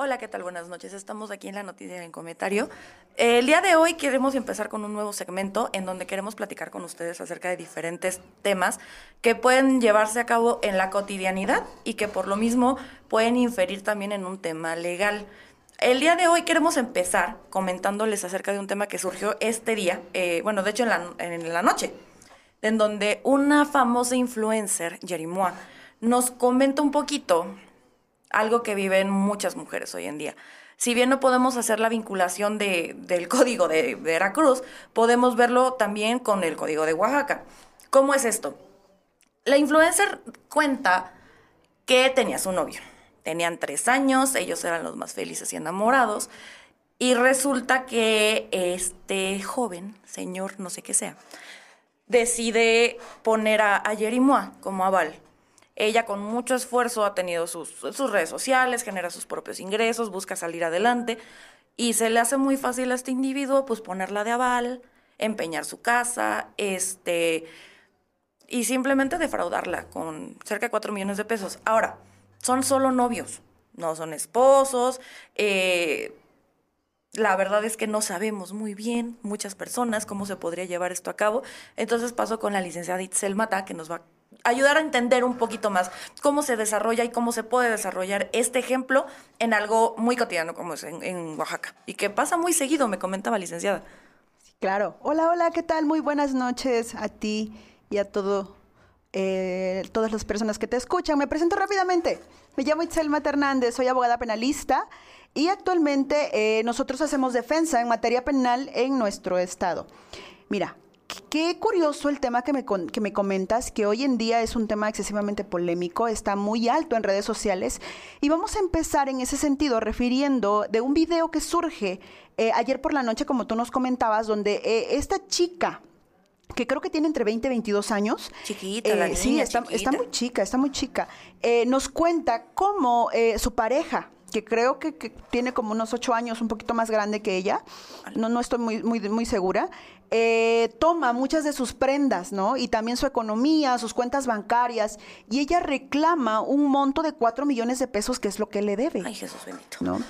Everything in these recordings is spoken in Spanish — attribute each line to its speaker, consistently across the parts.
Speaker 1: Hola, ¿qué tal? Buenas noches. Estamos aquí en la noticia en comentario. El día de hoy queremos empezar con un nuevo segmento en donde queremos platicar con ustedes acerca de diferentes temas que pueden llevarse a cabo en la cotidianidad y que por lo mismo pueden inferir también en un tema legal. El día de hoy queremos empezar comentándoles acerca de un tema que surgió este día, eh, bueno, de hecho en la, en la noche, en donde una famosa influencer, Jerimoa, nos comenta un poquito algo que viven muchas mujeres hoy en día. Si bien no podemos hacer la vinculación de, del código de Veracruz, podemos verlo también con el código de Oaxaca. ¿Cómo es esto? La influencer cuenta que tenía su novio Tenían tres años, ellos eran los más felices y enamorados. Y resulta que este joven, señor, no sé qué sea, decide poner a, a Jerimoa como aval. Ella con mucho esfuerzo ha tenido sus, redes sociales, genera sus propios ingresos, busca salir adelante y se le hace muy fácil a este individuo pues ponerla de aval, empeñar su casa, este y simplemente defraudarla con cerca de 4 millones de pesos. Ahora, son solo novios, no son esposos. Eh, la verdad es que no sabemos muy bien, muchas personas, cómo se podría llevar esto a cabo. Entonces paso con la licenciada Itzel Mata, que nos va a ayudar a entender un poquito más cómo se desarrolla y cómo se puede desarrollar este ejemplo en algo muy cotidiano como es en, Oaxaca. Y que pasa muy seguido, me comentaba licenciada.
Speaker 2: claro. Hola, hola, ¿qué tal? Muy buenas noches a ti y a todo eh, todas las personas que te escuchan. Me presento rápidamente. Me llamo Itzel Hernández, soy abogada penalista y actualmente eh, nosotros hacemos defensa en materia penal en nuestro estado. Mira, Qué curioso el tema que me, que me comentas, que hoy en día es un tema excesivamente polémico, está muy alto en redes sociales. Y vamos a empezar en ese sentido refiriendo de un video que surge eh, ayer por la noche, como tú nos comentabas, donde esta chica que creo que tiene entre 20 y 22 años.
Speaker 1: Chiquita, la
Speaker 2: eh, Sí, está, está, muy chica, está muy chica. Eh, nos cuenta cómo eh, su pareja, que creo que, tiene como unos 8 años, un poquito más grande que ella, no, no estoy muy, muy, muy segura, toma muchas de sus prendas, ¿no? Y también su economía, sus cuentas bancarias, y ella reclama un monto de 4 millones de pesos, que es lo que le debe.
Speaker 1: Ay, Jesús bendito.
Speaker 2: ¿No?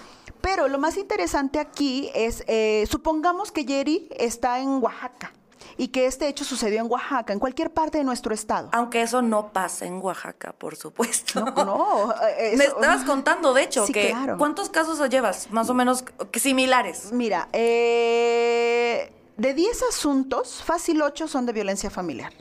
Speaker 2: Pero lo más interesante aquí es, supongamos que Jerry está en Oaxaca y que este hecho sucedió en Oaxaca, en cualquier parte de nuestro estado.
Speaker 1: Aunque eso no pasa en Oaxaca, por supuesto.
Speaker 2: No, no
Speaker 1: eh, Me estabas contando, de hecho, que ¿cuántos casos llevas más o menos similares?
Speaker 2: Mira, eh, de 10 asuntos, fácil 8 son de violencia familiar.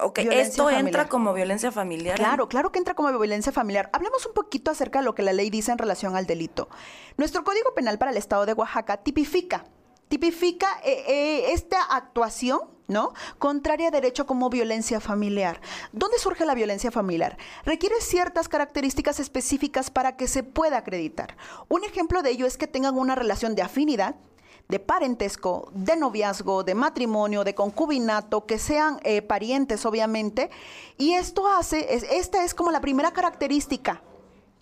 Speaker 1: Ok, ¿esto entra como violencia familiar?
Speaker 2: Claro, claro que entra como violencia familiar. Hablemos un poquito acerca de lo que la ley dice en relación al delito. Nuestro Código Penal para el Estado de Oaxaca tipifica tipifica eh, eh, esta actuación, ¿no? Contraria a derecho como violencia familiar. ¿Dónde surge la violencia familiar? Requiere ciertas características específicas para que se pueda acreditar. Un ejemplo de ello es que tengan una relación de afinidad, de parentesco, de noviazgo, de matrimonio, de concubinato, que sean eh, parientes, obviamente. Y esto hace, es, esta es como la primera característica,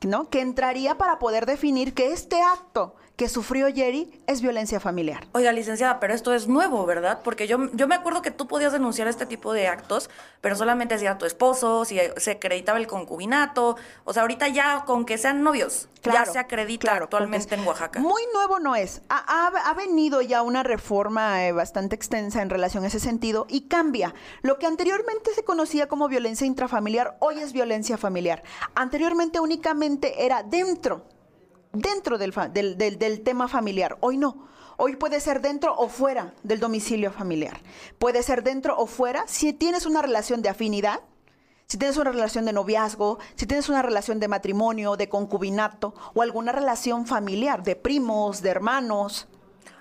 Speaker 2: ¿no? Que entraría para poder definir que este acto que sufrió Jerry es violencia familiar.
Speaker 1: Oiga, licenciada, pero esto es nuevo, ¿verdad? Porque yo, yo me acuerdo que tú podías denunciar este tipo de actos, pero solamente era tu esposo, si se acreditaba el concubinato. O sea, ahorita ya con que sean novios, ya se acredita actualmente en Oaxaca.
Speaker 2: Muy nuevo no es. Ha, ha, venido ya una reforma eh, bastante extensa en relación a ese sentido y cambia. Lo que anteriormente se conocía como violencia intrafamiliar, hoy es violencia familiar. Anteriormente únicamente era dentro dentro del, del, del, tema familiar. Hoy no. Hoy puede ser dentro o fuera del domicilio familiar. Puede ser dentro o fuera si tienes una relación de afinidad, si tienes una relación de noviazgo, si tienes una relación de matrimonio, de concubinato o alguna relación familiar, de primos, de hermanos.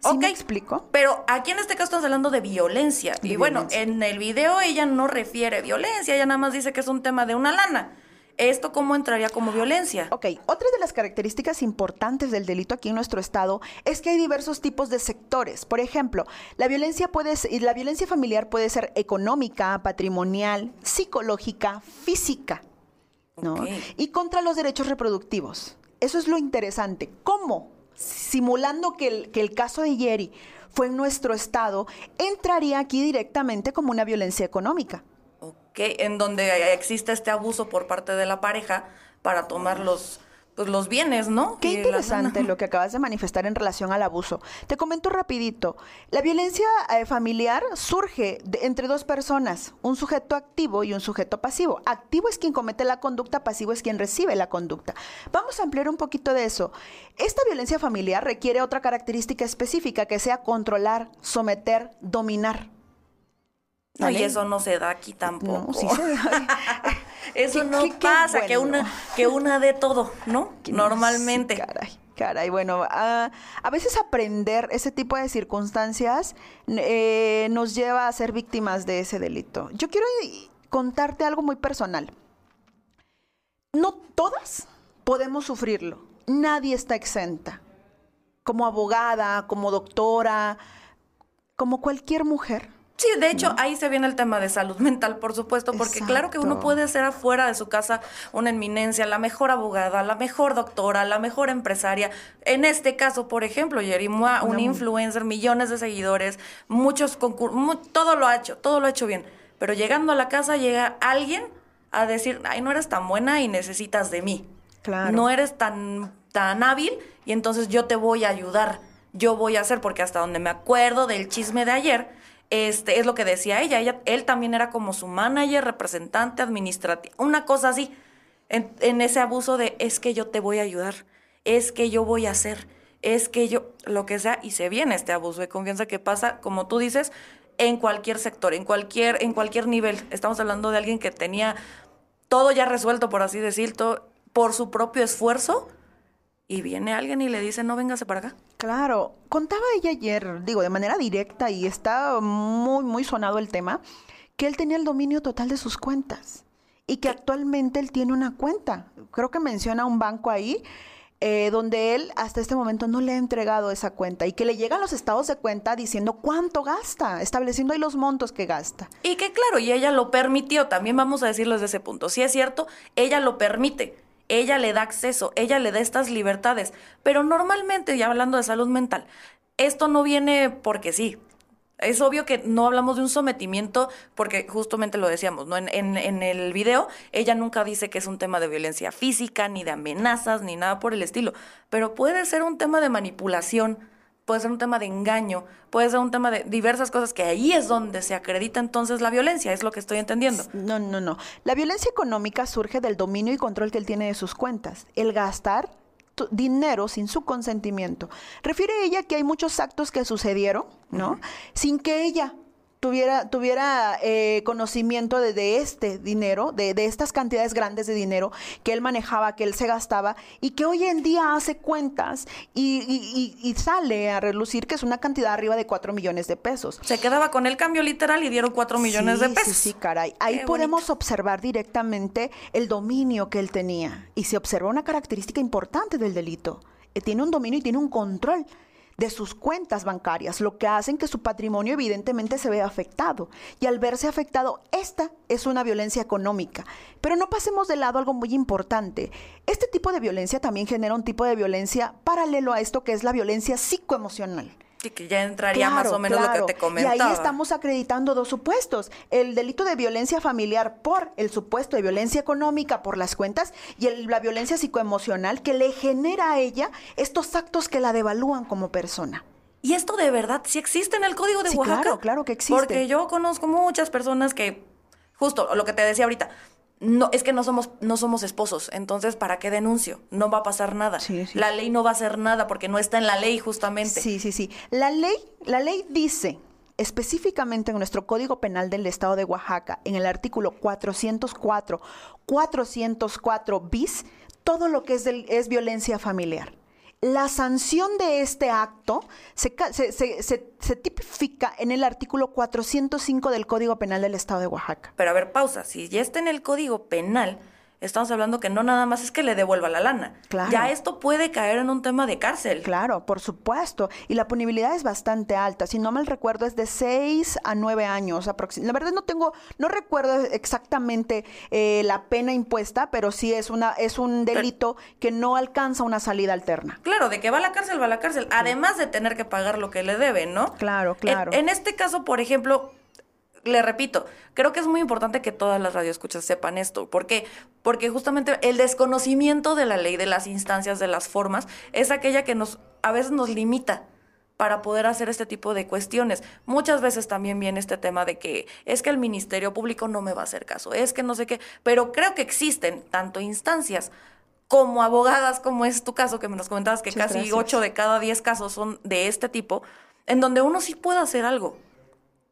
Speaker 2: ¿Sí me explico?
Speaker 1: Pero aquí en este caso estamos hablando de violencia. y bueno, en el video ella no refiere violencia, ella nada más dice que es un tema de una lana. ¿Esto cómo entraría como violencia?
Speaker 2: Ok, otra de las características importantes del delito aquí en nuestro estado es que hay diversos tipos de sectores. Por ejemplo, la violencia puede ser- la violencia familiar puede ser económica, patrimonial, psicológica, física. Y contra los derechos reproductivos. Eso es lo interesante. ¿Cómo? Simulando que el, que el caso de Yeri fue en nuestro estado, entraría aquí directamente como una violencia económica.
Speaker 1: Ok, en donde existe este abuso por parte de la pareja para tomar los, pues, los bienes, ¿no?
Speaker 2: Qué interesante lo que acabas de manifestar en relación al abuso. Te comento rapidito. La violencia eh, familiar surge de- entre dos personas, un sujeto activo y un sujeto pasivo. Activo es quien comete la conducta, pasivo es quien recibe la conducta. Vamos a ampliar un poquito de eso. Esta violencia familiar requiere otra característica específica que sea controlar, someter, dominar.
Speaker 1: No, y eso no se da aquí tampoco.
Speaker 2: No, sí se da.
Speaker 1: Eso
Speaker 2: Qué-
Speaker 1: no
Speaker 2: qué- qué
Speaker 1: pasa, que una que una de todo, ¿no? Normalmente.
Speaker 2: Sí, caray, caray. Bueno, ah, a veces aprender ese tipo de circunstancias eh, nos lleva a ser víctimas de ese delito. Yo quiero contarte algo muy personal. No todas podemos sufrirlo. Nadie está exenta. Como abogada, como doctora, como cualquier mujer.
Speaker 1: Sí, de hecho, ahí se viene el tema de salud mental, por supuesto, porque claro que uno puede ser afuera de su casa una eminencia, la mejor abogada, la mejor doctora, la mejor empresaria. En este caso, por ejemplo, Yerimua, un influencer, millones de seguidores, muchos concursos, todo lo ha hecho, todo lo ha hecho bien. Pero llegando a la casa llega alguien a decir, ay, no eres tan buena y necesitas de mí.
Speaker 2: Claro.
Speaker 1: No eres tan, tan hábil y entonces yo te voy a ayudar. Yo voy a hacer, porque hasta donde me acuerdo del chisme de ayer, este es lo que decía ella. ella él también era como su manager, representante, administrativo, una cosa así. En, ese abuso de es que yo te voy a ayudar, es que yo voy a hacer, es que yo, lo que sea, y se viene este abuso de confianza que pasa, como tú dices, en cualquier sector, en cualquier, en cualquier nivel. Estamos hablando de alguien que tenía todo ya resuelto, por así decirlo, por su propio esfuerzo, y viene alguien y le dice, no, véngase para acá.
Speaker 2: Claro, contaba ella ayer, digo, de manera directa y está muy, muy sonado el tema, que él tenía el dominio total de sus cuentas y que actualmente él tiene una cuenta. Creo que menciona un banco ahí eh, donde él hasta este momento no le ha entregado esa cuenta y que le llegan los estados de cuenta diciendo cuánto gasta, estableciendo ahí los montos que gasta.
Speaker 1: Y que claro, y ella lo permitió, también vamos a decirlo desde ese punto. Si es cierto, ella lo permite, ella le da acceso, ella le da estas libertades, pero normalmente, ya hablando de salud mental, esto no viene porque sí. Es obvio que no hablamos de un sometimiento porque justamente lo decíamos, ¿no? En, en, el video ella nunca dice que es un tema de violencia física, ni de amenazas, ni nada por el estilo, pero puede ser un tema de manipulación, puede ser un tema de engaño, puede ser un tema de diversas cosas que ahí es donde se acredita entonces la violencia, es lo que estoy entendiendo.
Speaker 2: No, no, no. La violencia económica surge del dominio y control que él tiene de sus cuentas. El gastar dinero sin su consentimiento. Refiere ella que hay muchos actos que sucedieron, ¿no? Sin que ella tuviera, tuviera eh, conocimiento de, de este dinero, de, de estas cantidades grandes de dinero que él manejaba, que él se gastaba, y que hoy en día hace cuentas y, y- y- y sale a relucir que es una cantidad arriba de 4 millones de pesos.
Speaker 1: Se quedaba con el cambio literal y dieron cuatro millones de pesos.
Speaker 2: Sí, sí, caray. Ahí
Speaker 1: Qué
Speaker 2: podemos observar directamente el dominio que él tenía. Y se observa una característica importante del delito. Eh, Tiene un dominio y tiene un control de sus cuentas bancarias, lo que hacen que su patrimonio evidentemente se vea afectado. Y al verse afectado, esta es una violencia económica. Pero no pasemos de lado algo muy importante. Este tipo de violencia también genera un tipo de violencia paralelo a esto que es la violencia psicoemocional.
Speaker 1: Sí, que ya entraría más o menos lo que te comentaba.
Speaker 2: Y ahí estamos acreditando dos supuestos. El delito de violencia familiar por el supuesto de violencia económica por las cuentas y el- la violencia psicoemocional que le genera a ella estos actos que la devalúan como persona.
Speaker 1: Y esto de verdad sí existe en el Código de
Speaker 2: Sí,
Speaker 1: Oaxaca.
Speaker 2: claro, claro que existe.
Speaker 1: Porque yo conozco muchas personas que, justo lo que te decía ahorita, no, es que no somos, no somos esposos, entonces ¿para qué denuncio? No va a pasar nada.
Speaker 2: Sí, sí.
Speaker 1: La ley no va a hacer nada porque no está en la ley justamente.
Speaker 2: Sí, sí, sí. La ley, la ley dice específicamente en nuestro Código Penal del Estado de Oaxaca, en el artículo 404, 404 bis, todo lo que es, del- es violencia familiar. La sanción de este acto se, se- se- se tipifica en el artículo 405 del Código Penal del Estado de Oaxaca.
Speaker 1: Pero a ver, pausa. Si ya está en el Código Penal, estamos hablando que no nada más es que le devuelva la lana.
Speaker 2: Claro.
Speaker 1: Ya esto puede caer en un tema de cárcel.
Speaker 2: Claro, por supuesto. Y la punibilidad es bastante alta. Si no mal recuerdo, es de 6 a 9 años aproximadamente. La verdad no tengo, no recuerdo exactamente eh, la pena impuesta, pero sí es una, es un delito que no alcanza una salida alterna.
Speaker 1: Claro, de que va a la cárcel, va a la cárcel, además de tener que pagar lo que le deben, ¿no?
Speaker 2: Claro,
Speaker 1: En-
Speaker 2: claro.
Speaker 1: En, este caso, por ejemplo, le repito, creo que es muy importante que todas las radioescuchas sepan esto. ¿Por qué? Porque justamente el desconocimiento de la ley, de las instancias, de las formas, es aquella que nos a veces nos limita para poder hacer este tipo de cuestiones. Muchas veces también viene este tema de que es que el Ministerio Público no me va a hacer caso, es que no sé qué, pero creo que existen tanto instancias como abogadas, como es tu caso, que me nos comentabas que
Speaker 2: Muchas
Speaker 1: casi ocho de cada diez casos son de este tipo, en donde uno sí puede hacer algo,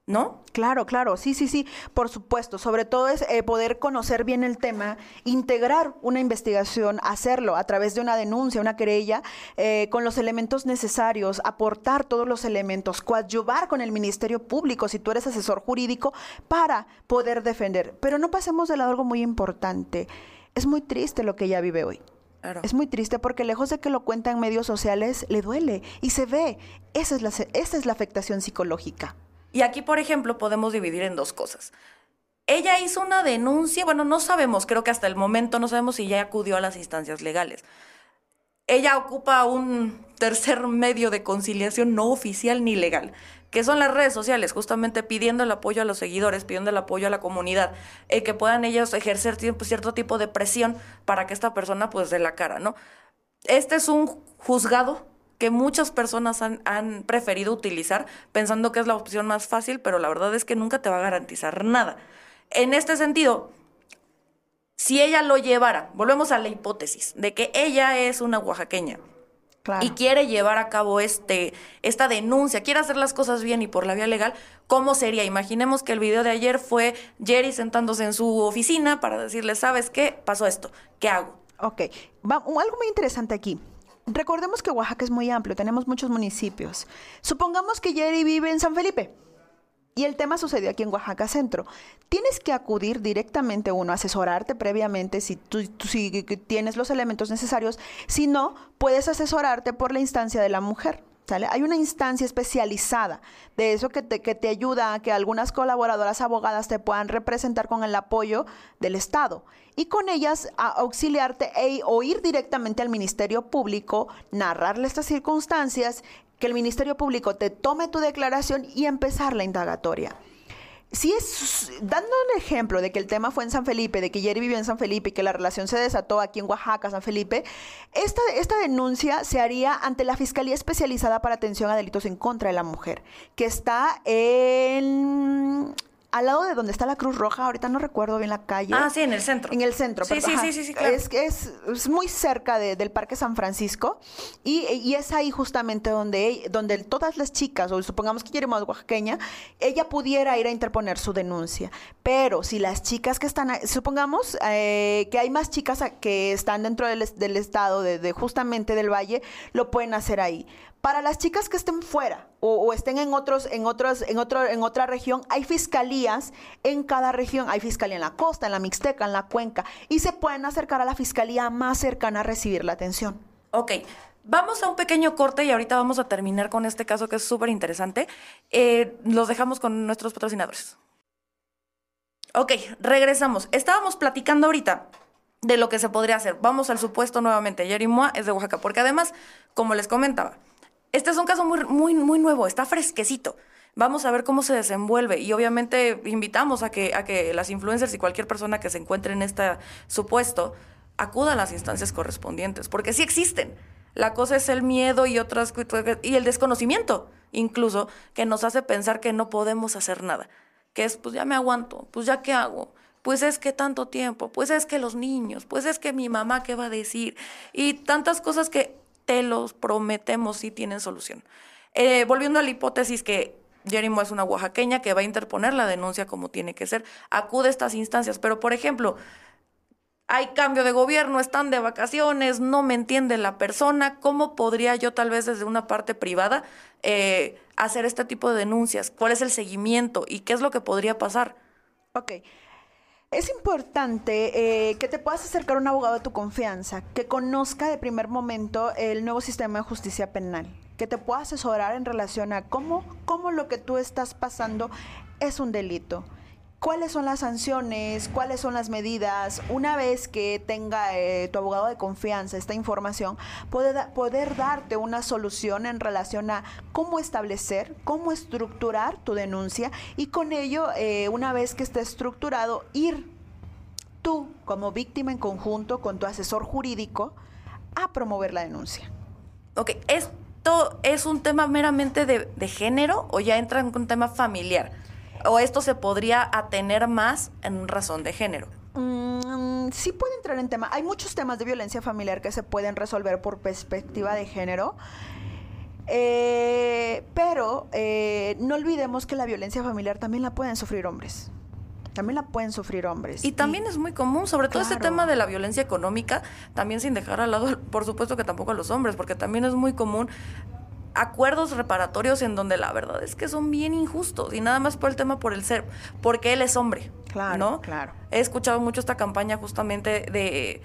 Speaker 1: ¿no?
Speaker 2: Claro, claro, sí, sí, sí, por supuesto. Sobre todo es eh, poder conocer bien el tema, integrar una investigación, hacerlo a través de una denuncia, una querella, eh, con los elementos necesarios, aportar todos los elementos, coadyuvar con el Ministerio Público, si tú eres asesor jurídico, para poder defender. Pero no pasemos de lado algo muy importante. Es muy triste lo que ella vive hoy.
Speaker 1: Claro.
Speaker 2: Es muy triste porque lejos de que lo cuenta en medios sociales, le duele y se ve. Esa es la, esa es la afectación psicológica.
Speaker 1: Y aquí, por ejemplo, podemos dividir en dos cosas. Ella hizo una denuncia, bueno, no sabemos, creo que hasta el momento no sabemos si ya acudió a las instancias legales. Ella ocupa un tercer medio de conciliación no oficial ni legal, que son las redes sociales, justamente pidiendo el apoyo a los seguidores, pidiendo el apoyo a la comunidad, eh, que puedan ellos ejercer cierto tipo de presión para que esta persona pues dé la cara, ¿no? Este es un juzgado que muchas personas han, han preferido utilizar pensando que es la opción más fácil, pero la verdad es que nunca te va a garantizar nada. En este sentido, si ella lo llevara, volvemos a la hipótesis de que ella es una oaxaqueña
Speaker 2: Claro.
Speaker 1: y quiere llevar a cabo este, esta denuncia, quiere hacer las cosas bien y por la vía legal, ¿cómo sería? Imaginemos que el video de ayer fue Jerry sentándose en su oficina para decirle, ¿sabes qué? Pasó esto, ¿qué hago?
Speaker 2: Ok, Va- algo muy interesante aquí. Recordemos que Oaxaca es muy amplio, tenemos muchos municipios. Supongamos que Jerry vive en San Felipe y el tema sucedió aquí en Oaxaca Centro. Tienes que acudir directamente, uno, asesorarte previamente si si tienes los elementos necesarios. Si no, puedes asesorarte por la instancia de la mujer. ¿Sale? Hay una instancia especializada de eso que te, que te ayuda a que algunas colaboradoras abogadas te puedan representar con el apoyo del Estado y con ellas a auxiliarte e, o ir directamente al Ministerio Público, narrarle estas circunstancias, que el Ministerio Público te tome tu declaración y empezar la indagatoria. Si es, dando un ejemplo de que el tema fue en San Felipe, de que Jerry vivió en San Felipe y que la relación se desató aquí en Oaxaca, San Felipe, esta, esta denuncia se haría ante la Fiscalía Especializada para Atención a Delitos en contra de la Mujer, que está en... Al lado de donde está la Cruz Roja, ahorita no recuerdo bien la calle.
Speaker 1: Ah, sí, en el centro.
Speaker 2: En el centro,
Speaker 1: Sí,
Speaker 2: perdón,
Speaker 1: sí,
Speaker 2: ajá.
Speaker 1: sí, sí, sí, claro.
Speaker 2: Es, que es, es muy cerca de- del Parque San Francisco y, y es ahí justamente donde, donde todas las chicas, o supongamos que Jeremy es oaxaqueña, ella pudiera ir a interponer su denuncia. Pero si las chicas que están, ahí- supongamos eh, que hay más chicas que están dentro del, del estado, de, de justamente del valle, lo pueden hacer ahí. Para las chicas que estén fuera o, estén en otros, en otros, en otro, en otra región, hay fiscalías en cada región. Hay fiscalía en la costa, en la Mixteca, en la Cuenca, y se pueden acercar a la fiscalía más cercana a recibir la atención.
Speaker 1: Ok, vamos a un pequeño corte y ahorita vamos a terminar con este caso que es súper interesante. Eh, los dejamos con nuestros patrocinadores. Ok, regresamos. Estábamos platicando ahorita de lo que se podría hacer. Vamos al supuesto nuevamente. Jerry Moa es de Oaxaca, porque además, como les comentaba, este es un caso muy, muy, muy nuevo, está fresquecito. Vamos a ver cómo se desenvuelve y obviamente invitamos a que, a que las influencers y cualquier persona que se encuentre en este supuesto acuda a las instancias correspondientes, porque sí existen. La cosa es el miedo y otras y el desconocimiento, incluso, que nos hace pensar que no podemos hacer nada. Que es, pues ya me aguanto, pues ya qué hago, pues es que tanto tiempo, pues es que los niños, pues es que mi mamá qué va a decir, y tantas cosas que te los prometemos sí tienen solución. Eh, volviendo a la hipótesis que Jerimo es una oaxaqueña que va a interponer la denuncia como tiene que ser, acude a estas instancias, pero por ejemplo, hay cambio de gobierno, están de vacaciones, no me entiende la persona, ¿cómo podría yo tal vez desde una parte privada eh, hacer este tipo de denuncias? ¿Cuál es el seguimiento y qué es lo que podría pasar?
Speaker 2: Ok. Es importante eh, que te puedas acercar a un abogado de tu confianza, que conozca de primer momento el nuevo sistema de justicia penal, que te pueda asesorar en relación a cómo, cómo lo que tú estás pasando es un delito cuáles son las sanciones, cuáles son las medidas. Una vez que tenga eh, tu abogado de confianza esta información, poder, poder darte una solución en relación a cómo establecer, cómo estructurar tu denuncia y con ello, eh, una vez que esté estructurado, ir tú como víctima en conjunto con tu asesor jurídico a promover la denuncia.
Speaker 1: Ok, ¿esto es un tema meramente de, de género o ya entra en un tema familiar? O esto se podría atener más en razón de género?
Speaker 2: Mm, sí puede entrar en tema. Hay muchos temas de violencia familiar que se pueden resolver por perspectiva de género. Eh, pero eh, no olvidemos que la violencia familiar también la pueden sufrir hombres. También la pueden sufrir hombres.
Speaker 1: Y también es muy común, sobre todo este tema de la violencia económica, también sin dejar al lado, por supuesto que tampoco a los hombres, porque también es muy común acuerdos reparatorios en donde la verdad es que son bien injustos y nada más por el tema por el ser, porque él es hombre.
Speaker 2: Claro,
Speaker 1: ¿no?
Speaker 2: claro.
Speaker 1: He escuchado mucho esta campaña justamente de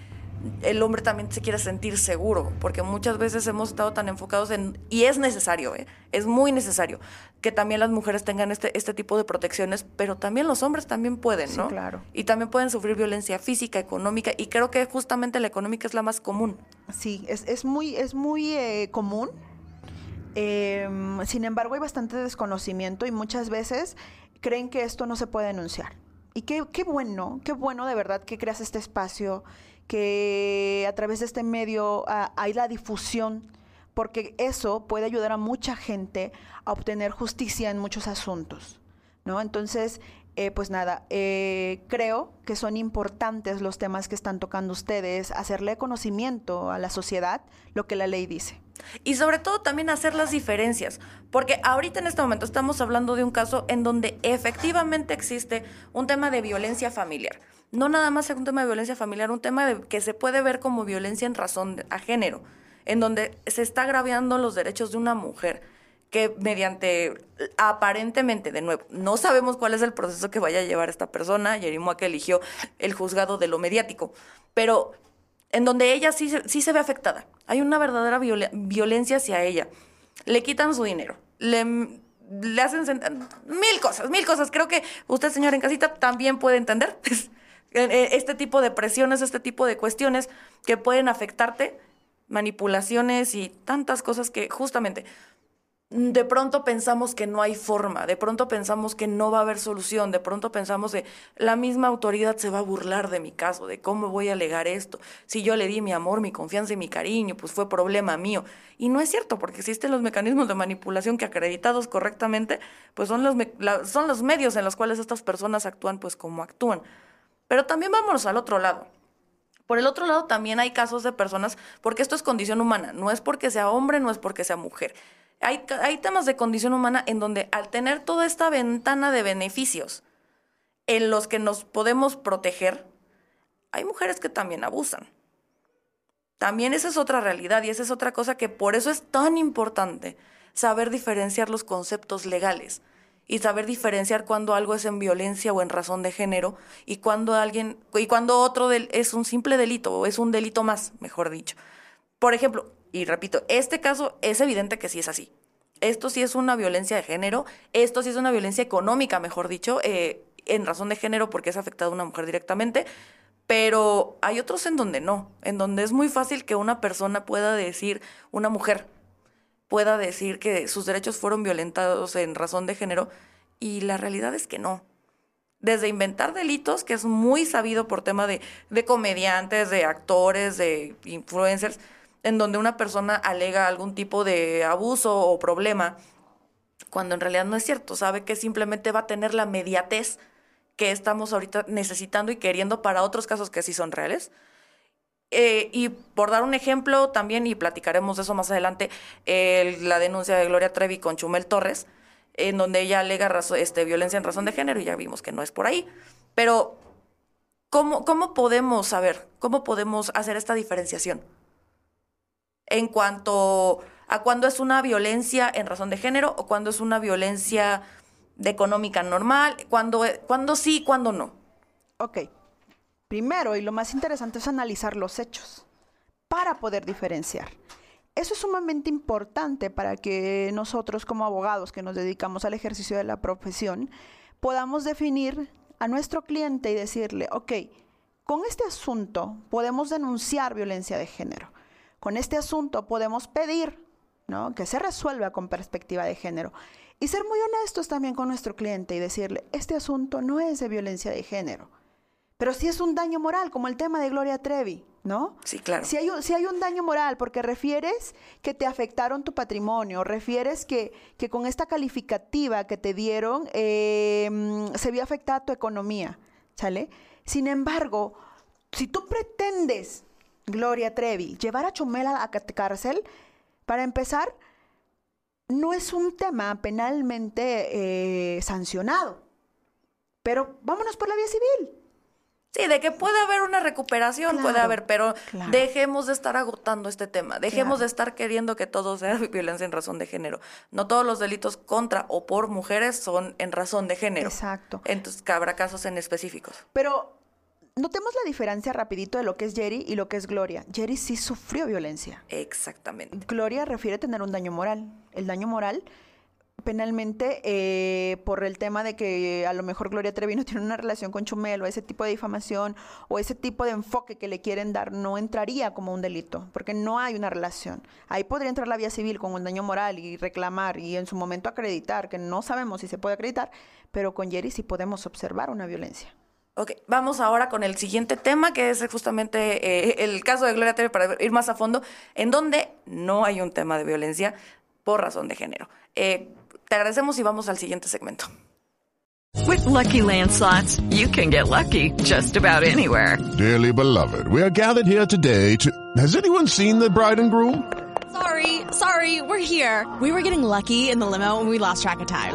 Speaker 1: el hombre también se quiere sentir seguro, porque muchas veces hemos estado tan enfocados en, y es necesario, ¿eh? es muy necesario, que también las mujeres tengan este, este tipo de protecciones, pero también los hombres también pueden, ¿no?
Speaker 2: claro.
Speaker 1: Y también pueden sufrir violencia física, económica, y creo que justamente la económica es la más común.
Speaker 2: Sí, es, es muy, es muy eh, común Em, sin embargo, hay bastante desconocimiento y muchas veces creen que esto no se puede denunciar. Y qué, bueno, qué bueno de verdad que creas este espacio, que a través de este medio ah, hay la difusión, porque eso puede ayudar a mucha gente a obtener justicia en muchos asuntos. ¿no? Entonces, eh, pues nada, eh, creo que son importantes los temas que están tocando ustedes, hacerle conocimiento a la sociedad lo que la ley dice.
Speaker 1: Y sobre todo también hacer las diferencias, porque ahorita en este momento estamos hablando de un caso en donde efectivamente existe un tema de violencia familiar. No nada más un tema de violencia familiar, un tema de, que se puede ver como violencia en razón a género, en donde se está agraviando los derechos de una mujer que mediante, aparentemente, de nuevo, no sabemos cuál es el proceso que vaya a llevar esta persona, que eligió el juzgado de lo mediático, pero en donde ella sí, sí se ve afectada. Hay una verdadera violencia hacia ella. Le quitan su dinero, le, le hacen mil cosas, mil cosas. Creo que usted, señor en casita, también puede entender eh, este tipo de presiones, este tipo de cuestiones que pueden afectarte, manipulaciones y tantas cosas que justamente de pronto pensamos que no hay forma, de pronto pensamos que no va a haber solución, de pronto pensamos que la misma autoridad se va a burlar de mi caso, de cómo voy a alegar esto. Si yo le di mi amor, mi confianza y mi cariño, pues fue problema mío. Y no es cierto, porque existen los mecanismos de manipulación que acreditados correctamente, pues son los, son los medios en los cuales estas personas actúan pues como actúan. Pero también vámonos al otro lado. Por el otro lado, también hay casos de personas, porque esto es condición humana, no es porque sea hombre, no es porque sea mujer hay, temas de condición humana en donde al tener toda esta ventana de beneficios en los que nos podemos proteger, hay mujeres que también abusan. También esa es otra realidad y esa es otra cosa que por eso es tan importante saber diferenciar los conceptos legales y saber diferenciar cuando algo es en violencia o en razón de género y cuando alguien y cuando otro es un simple delito o es un delito más, mejor dicho. Por ejemplo, y repito, este caso es evidente que sí es así. Esto sí es una violencia de género, esto sí es una violencia económica, mejor dicho, eh, en razón de género porque es afectada a una mujer directamente, pero hay otros en donde no, en donde es muy fácil que una persona pueda decir, una mujer pueda decir que sus derechos fueron violentados en razón de género y la realidad es que no. Desde inventar delitos, que es muy sabido por tema de, de comediantes, de actores, de influencers, en donde una persona alega algún tipo de abuso o problema, cuando en realidad no es cierto, sabe que simplemente va a tener la mediatez que estamos ahorita necesitando y queriendo para otros casos que sí son reales. Eh, y por dar un ejemplo también, y platicaremos de eso más adelante, la denuncia de Gloria Trevi con Chumel Torres, en donde ella alega este, violencia en razón de género, y ya vimos que no es por ahí. Pero, ¿cómo, ¿cómo podemos saber? ¿Cómo podemos hacer esta diferenciación? En cuanto a cuándo es una violencia en razón de género o cuándo es una violencia de económica normal, cuándo, cuándo sí, cuándo no.
Speaker 2: Ok, primero y lo más interesante es analizar los hechos para poder diferenciar. Eso es sumamente importante para que nosotros como abogados que nos dedicamos al ejercicio de la profesión podamos definir a nuestro cliente y decirle, ok, con este asunto podemos denunciar violencia de género. Con este asunto podemos pedir ¿no? que se resuelva con perspectiva de género. Y ser muy honestos también con nuestro cliente y decirle, este asunto no es de violencia de género, pero sí es un daño moral, como el tema de Gloria Trevi. ¿no?
Speaker 1: Sí, claro.
Speaker 2: Si hay, un, si hay un daño moral, porque refieres que te afectaron tu patrimonio, refieres que, que con esta calificativa que te dieron eh, se vio afectada tu economía, ¿sale? Sin embargo, si tú pretendes, Gloria Trevi, llevar a Chumela a cárcel, para empezar, no es un tema penalmente eh, sancionado. Pero vámonos por la vía civil.
Speaker 1: Sí, de que puede haber una recuperación, puede haber, pero dejemos de estar agotando este tema, dejemos de estar queriendo que todo sea violencia en razón de género. No todos los delitos contra o por mujeres son en razón de género.
Speaker 2: Exacto.
Speaker 1: Entonces, habrá casos en específicos.
Speaker 2: Pero notemos la diferencia rapidito de lo que es Jerry y lo que es Gloria. Jerry sí sufrió violencia.
Speaker 1: Exactamente.
Speaker 2: Gloria refiere tener un daño moral. El daño moral penalmente eh, por el tema de que a lo mejor Gloria Trevi no tiene una relación con Chumel o ese tipo de difamación o ese tipo de enfoque que le quieren dar no entraría como un delito porque no hay una relación. Ahí podría entrar la vía civil con un daño moral y reclamar y en su momento acreditar, que no sabemos si se puede acreditar, pero con Jerry sí podemos observar una violencia.
Speaker 1: Ok, vamos ahora con el siguiente tema, que es justamente eh, el caso de Gloria Trevi, para ir más a fondo, en donde no hay un tema de violencia por razón de género. Eh, te agradecemos y vamos al siguiente segmento.
Speaker 3: With lucky landslots, you can get lucky just about anywhere.
Speaker 4: Dearly beloved, we are gathered here today to. Has anyone seen the bride and groom?
Speaker 5: Sorry, sorry, we're here. We were getting lucky in the limo and we lost track of time.